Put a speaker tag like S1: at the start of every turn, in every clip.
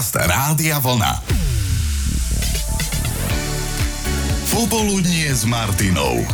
S1: Podcast Rádia Vlna. Popoludnie s Martinou.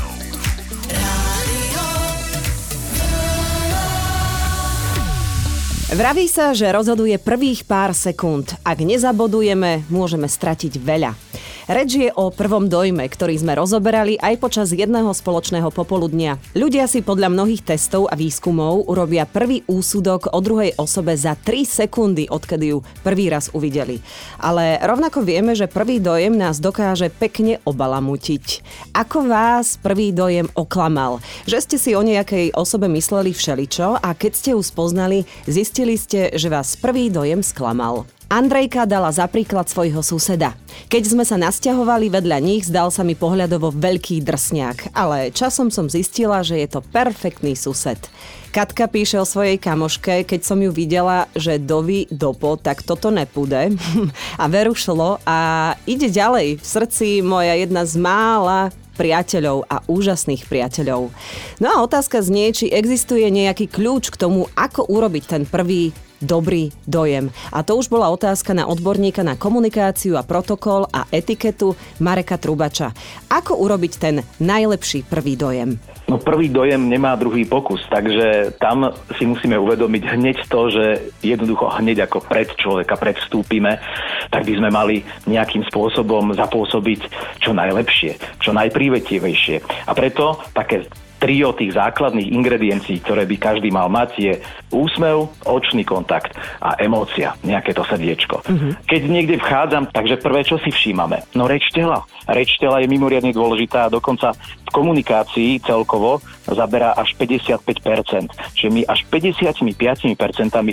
S2: Vraví sa, že rozhoduje prvých pár sekúnd. Ak nezabodujeme, môžeme stratiť veľa. Reč je o prvom dojme, ktorý sme rozoberali aj počas jedného spoločného popoludnia. Ľudia si podľa mnohých testov a výskumov urobia prvý úsudok o druhej osobe za 3 sekundy, odkedy ju prvý raz uvideli. Ale rovnako vieme, že prvý dojem nás dokáže pekne obalamutiť. Ako vás prvý dojem oklamal? Že ste si o nejakej osobe mysleli všeličo a keď ste ju spoznali, zistili ste, že vás prvý dojem sklamal. Andrejka dala za príklad svojho suseda. Keď sme sa nasťahovali vedľa nich, zdal sa mi pohľadovo veľký drsňák, ale časom som zistila, že je to perfektný sused. Katka píše o svojej kamoške, keď som ju videla, že dovi dopo, tak toto nepúde. a veru šlo a ide ďalej. V srdci moja jedna z mála priateľov a úžasných priateľov. No a otázka znie, či existuje nejaký kľúč k tomu, ako urobiť ten prvý dobrý dojem. A to už bola otázka na odborníka na komunikáciu a protokol a etiketu Mareka Trubača. Ako urobiť ten najlepší prvý dojem?
S3: No prvý dojem nemá druhý pokus, takže tam si musíme uvedomiť hneď to, že jednoducho hneď ako pred človeka predvstúpime, tak by sme mali nejakým spôsobom zapôsobiť čo najlepšie, čo najprívetivejšie. A preto také trio tých základných ingrediencií, ktoré by každý mal mať, je úsmev, očný kontakt a emócia, nejaké to srdiečko. Uh-huh. Keď niekde vchádzam, takže prvé, čo si všímame? No reč tela. Reč tela je mimoriadne dôležitá a dokonca v komunikácii celkovo zaberá až 55%. Čiže my až 55%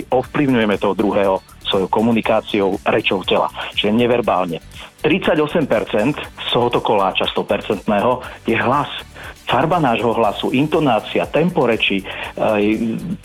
S3: ovplyvňujeme toho druhého svojou komunikáciou, rečou tela, čiže neverbálne. 38% z tohoto koláča 100% je hlas farba nášho hlasu, intonácia, tempo reči,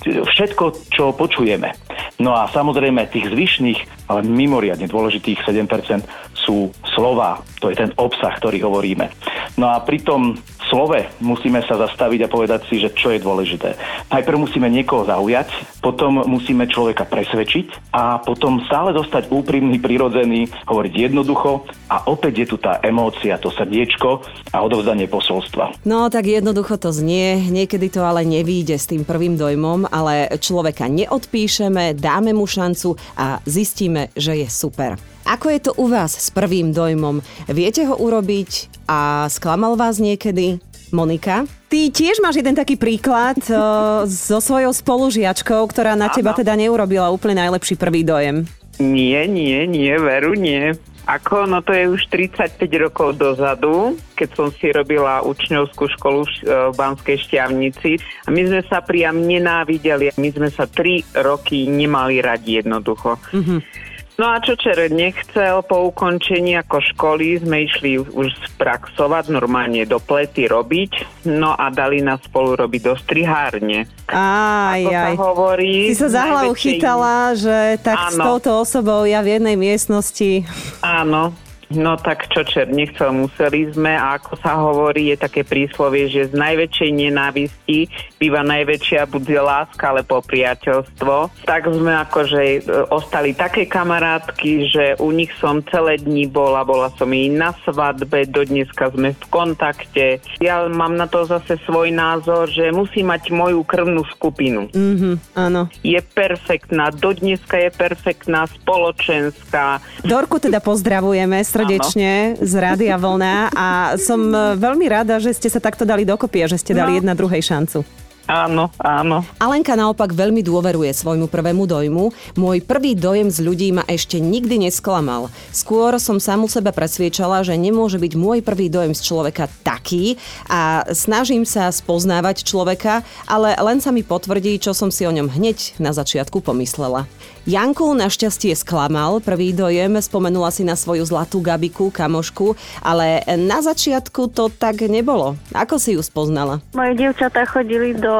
S3: všetko, čo počujeme. No a samozrejme tých zvyšných, ale mimoriadne dôležitých 7% sú slova, to je ten obsah, ktorý hovoríme. No a pri tom slove musíme sa zastaviť a povedať si, že čo je dôležité. Najprv musíme niekoho zaujať, potom musíme človeka presvedčiť a potom stále dostať úprimný, prirodzený, hovoriť jednoducho a opäť je tu tá emócia, to srdiečko a odovzdanie posolstva.
S2: No tak jednoducho to znie, niekedy to ale nevíde s tým prvým dojmom, ale človeka neodpíšeme, dáme mu šancu a zistíme, že je super. Ako je to u vás s prvým dojmom? Viete ho urobiť a sklamal vás niekedy? Monika? Ty tiež máš jeden taký príklad uh, so svojou spolužiačkou, ktorá na teba teda neurobila úplne najlepší prvý dojem.
S4: Nie, nie, nie, veru nie. Ako, no to je už 35 rokov dozadu, keď som si robila učňovskú školu v Banskej Šťavnici. A my sme sa priam nenávideli. My sme sa 3 roky nemali radi jednoducho. Mm-hmm. No a čo Čer nechcel, po ukončení ako školy sme išli už spraxovať, normálne do plety robiť, no a dali nás spolu robiť do strihárne.
S2: Aj, aj.
S4: Sa hovorí,
S2: si sa za hlavu chytala, že tak áno. s touto osobou ja v jednej miestnosti.
S4: Áno, No tak čo čer, nechcel, museli sme a ako sa hovorí, je také príslovie, že z najväčšej nenávisti býva najväčšia bude láska, ale po priateľstvo. Tak sme akože e, ostali také kamarátky, že u nich som celé dní bola, bola som i na svadbe, do dneska sme v kontakte. Ja mám na to zase svoj názor, že musí mať moju krvnú skupinu.
S2: Mhm, áno.
S4: Je perfektná, do dneska je perfektná, spoločenská.
S2: Dorku teda pozdravujeme, srdečne z Rádia Vlna a som e, veľmi rada, že ste sa takto dali dokopy a že ste dali no. jedna druhej šancu.
S4: Áno, áno.
S2: Alenka naopak veľmi dôveruje svojmu prvému dojmu. Môj prvý dojem z ľudí ma ešte nikdy nesklamal. Skôr som samu sebe presviečala, že nemôže byť môj prvý dojem z človeka taký a snažím sa spoznávať človeka, ale len sa mi potvrdí, čo som si o ňom hneď na začiatku pomyslela. Janku našťastie sklamal prvý dojem, spomenula si na svoju zlatú gabiku, kamošku, ale na začiatku to tak nebolo. Ako si ju spoznala?
S5: Moje dievčatá chodili do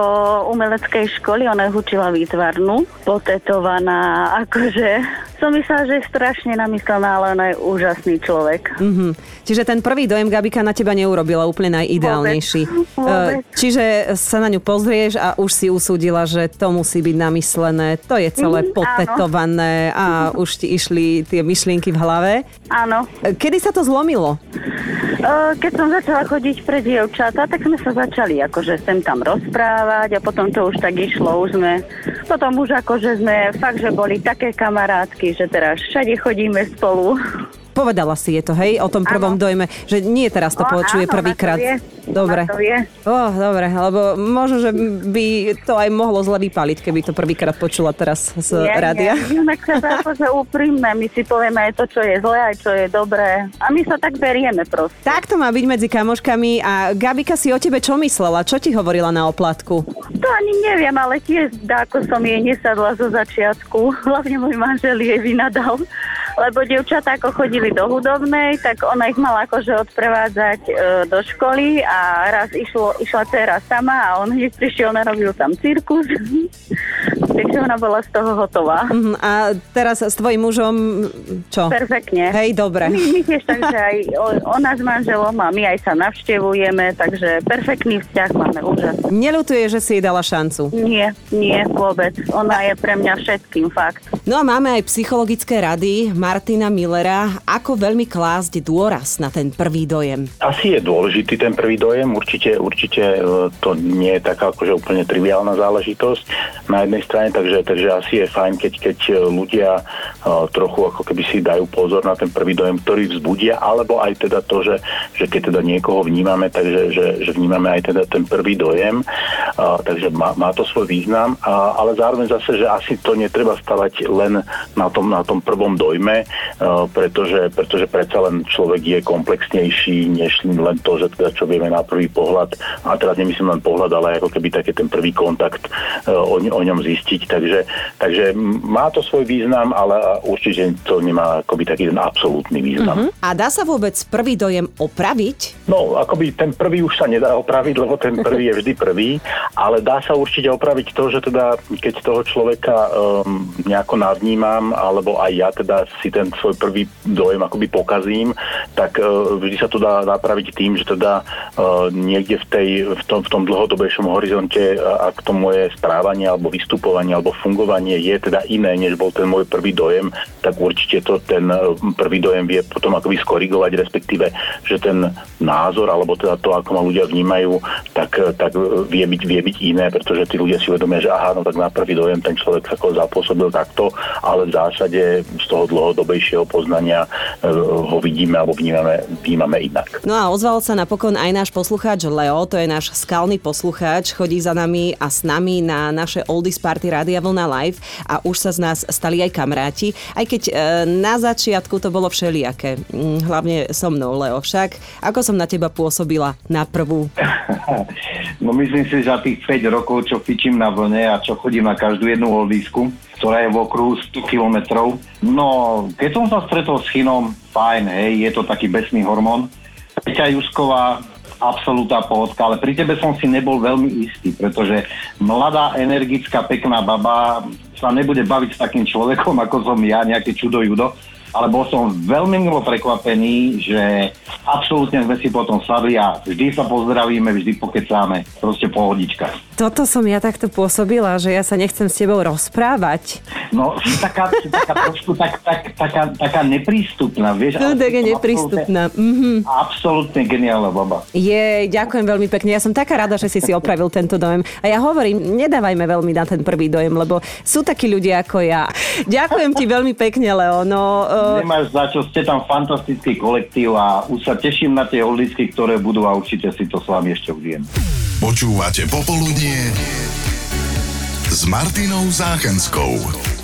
S5: umeleckej školy, ona učila výtvarnú, potetovaná, akože som myslela, že je strašne namyslená, ale ona je úžasný človek.
S2: Mm-hmm. Čiže ten prvý dojem Gabika na teba neurobila úplne najideálnejší.
S5: Vôbec. Vôbec.
S2: Čiže sa na ňu pozrieš a už si usúdila, že to musí byť namyslené. To je celé mm, potetované potetované a už ti išli tie myšlienky v hlave.
S5: Áno.
S2: Kedy sa to zlomilo?
S5: Keď som začala chodiť pre dievčata, tak sme sa začali akože sem tam rozprávať a potom to už tak išlo, už sme, potom už akože sme fakt, že boli také kamarátky, že teraz všade chodíme spolu.
S2: Povedala si je to, hej, o tom prvom
S5: Áno.
S2: dojme, že nie teraz to
S5: O,
S2: počuje prvýkrát. Dobre. Ó, dobre, lebo možno, že by to aj mohlo zle vypaliť, keby to prvýkrát počula teraz z rádia.
S5: Nie, my sme sa akože úprimné, my si povieme aj to, čo je zlé, aj čo je dobré. A my sa tak berieme proste.
S2: Tak to má byť medzi kamoškami a Gabika si o tebe čo myslela? Čo ti hovorila na oplatku?
S5: To ani neviem, ale tiež ako som jej nesadla zo začiatku. Hlavne môj manžel jej vynadal. Lebo dievčatá ako chodili do hudobnej, tak ona ich mala akože odprevádzať e, do školy a raz išlo, išla dcera sama a on hneď prišiel, narobil tam cirkus. Takže ona bola z toho hotová.
S2: Mhm, A teraz s tvojim mužom čo?
S5: Perfektne.
S2: Hej, dobre.
S5: My, my tiež takže aj o- ona s manželom a my aj sa navštevujeme, takže perfektný vzťah máme úžasný.
S2: Neľutuje, že si jej dala šancu.
S5: Nie, nie, vôbec. Ona je pre mňa všetkým, fakt.
S2: No a máme aj psychologické rady Martina Millera, ako veľmi klásť dôraz na ten prvý dojem.
S6: Asi je dôležitý ten prvý dojem, určite, určite e, to nie je taká akože úplne triviálna záležitosť na jednej strane, takže, takže asi je fajn, keď, keď e, ľudia uh, trochu ako keby si dajú pozor na ten prvý dojem, ktorý vzbudia, alebo aj teda to, že, že keď teda niekoho vnímame, takže že, že vnímame aj teda ten prvý dojem, uh, takže má, má to svoj význam, ale zároveň zase, že asi to netreba stavať len na tom, na tom prvom dojme, pretože, pretože predsa len človek je komplexnejší, než len to, že teda čo vieme na prvý pohľad, a teraz nemyslím len pohľad, ale ako keby taký ten prvý kontakt o, o ňom zistiť, takže, takže má to svoj význam, ale určite to nemá akoby taký ten absolútny význam.
S2: A dá sa vôbec prvý dojem opraviť?
S6: No, akoby ten prvý už sa nedá opraviť, lebo ten prvý je vždy prvý, ale dá sa určite opraviť to, že teda keď toho človeka um, nejako navnímam, alebo aj ja teda si ten svoj prvý dojem akoby pokazím, tak uh, vždy sa to dá napraviť tým, že teda uh, niekde v, tej, v, tom, v tom dlhodobejšom horizonte, uh, ak to moje správanie alebo vystupovanie alebo fungovanie je teda iné, než bol ten môj prvý dojem, tak určite to ten prvý dojem vie potom akoby skorigovať, respektíve, že ten názor, alebo teda to, ako ma ľudia vnímajú, tak, tak vie, byť, vie byť iné, pretože tí ľudia si uvedomia, že aha, no tak na prvý dojem ten človek sa zapôsobil takto, ale v zásade z toho dlhodobejšieho poznania e, ho vidíme alebo vnímame, vnímame inak.
S2: No a ozval sa napokon aj náš poslucháč Leo, to je náš skalný poslucháč, chodí za nami a s nami na naše Oldies Party Rádia Vlna Live a už sa z nás stali aj kamaráti, aj keď e, na začiatku to bolo všelijaké, Mm, hlavne so mnou, Leo. Však, ako som na teba pôsobila na prvú?
S7: No myslím si, že za tých 5 rokov, čo fičím na vlne a čo chodím na každú jednu oldisku, ktorá je v okruhu 100 kilometrov. No, keď som sa stretol s Chinom, fajn, hej, je to taký besný hormón. Peťa Jusková, absolútna pohodka, ale pri tebe som si nebol veľmi istý, pretože mladá, energická, pekná baba sa nebude baviť s takým človekom, ako som ja, nejaké čudo judo, ale bol som veľmi milo prekvapený, že absolútne sme si potom sadli a vždy sa pozdravíme, vždy pokecáme, proste pohodička.
S2: Toto som ja takto pôsobila, že ja sa nechcem s tebou rozprávať.
S7: No, si taká, si taká trošku tak, tak, taká, taká neprístupná, vieš?
S2: No, taká neprístupná. Mhm.
S7: Absolútne, absolútne geniálna baba.
S2: Je, ďakujem veľmi pekne. Ja som taká rada, že si si opravil tento dojem. A ja hovorím, nedávajme veľmi na ten prvý dojem, lebo sú takí ľudia ako ja. Ďakujem ti veľmi pekne, Leo. No, uh,
S7: Nemáš za čo, ste tam fantastický kolektív a už sa teším na tie oldisky, ktoré budú a určite si to s vami ešte užijem.
S1: Počúvate Popoludnie s Martinou Záchenskou.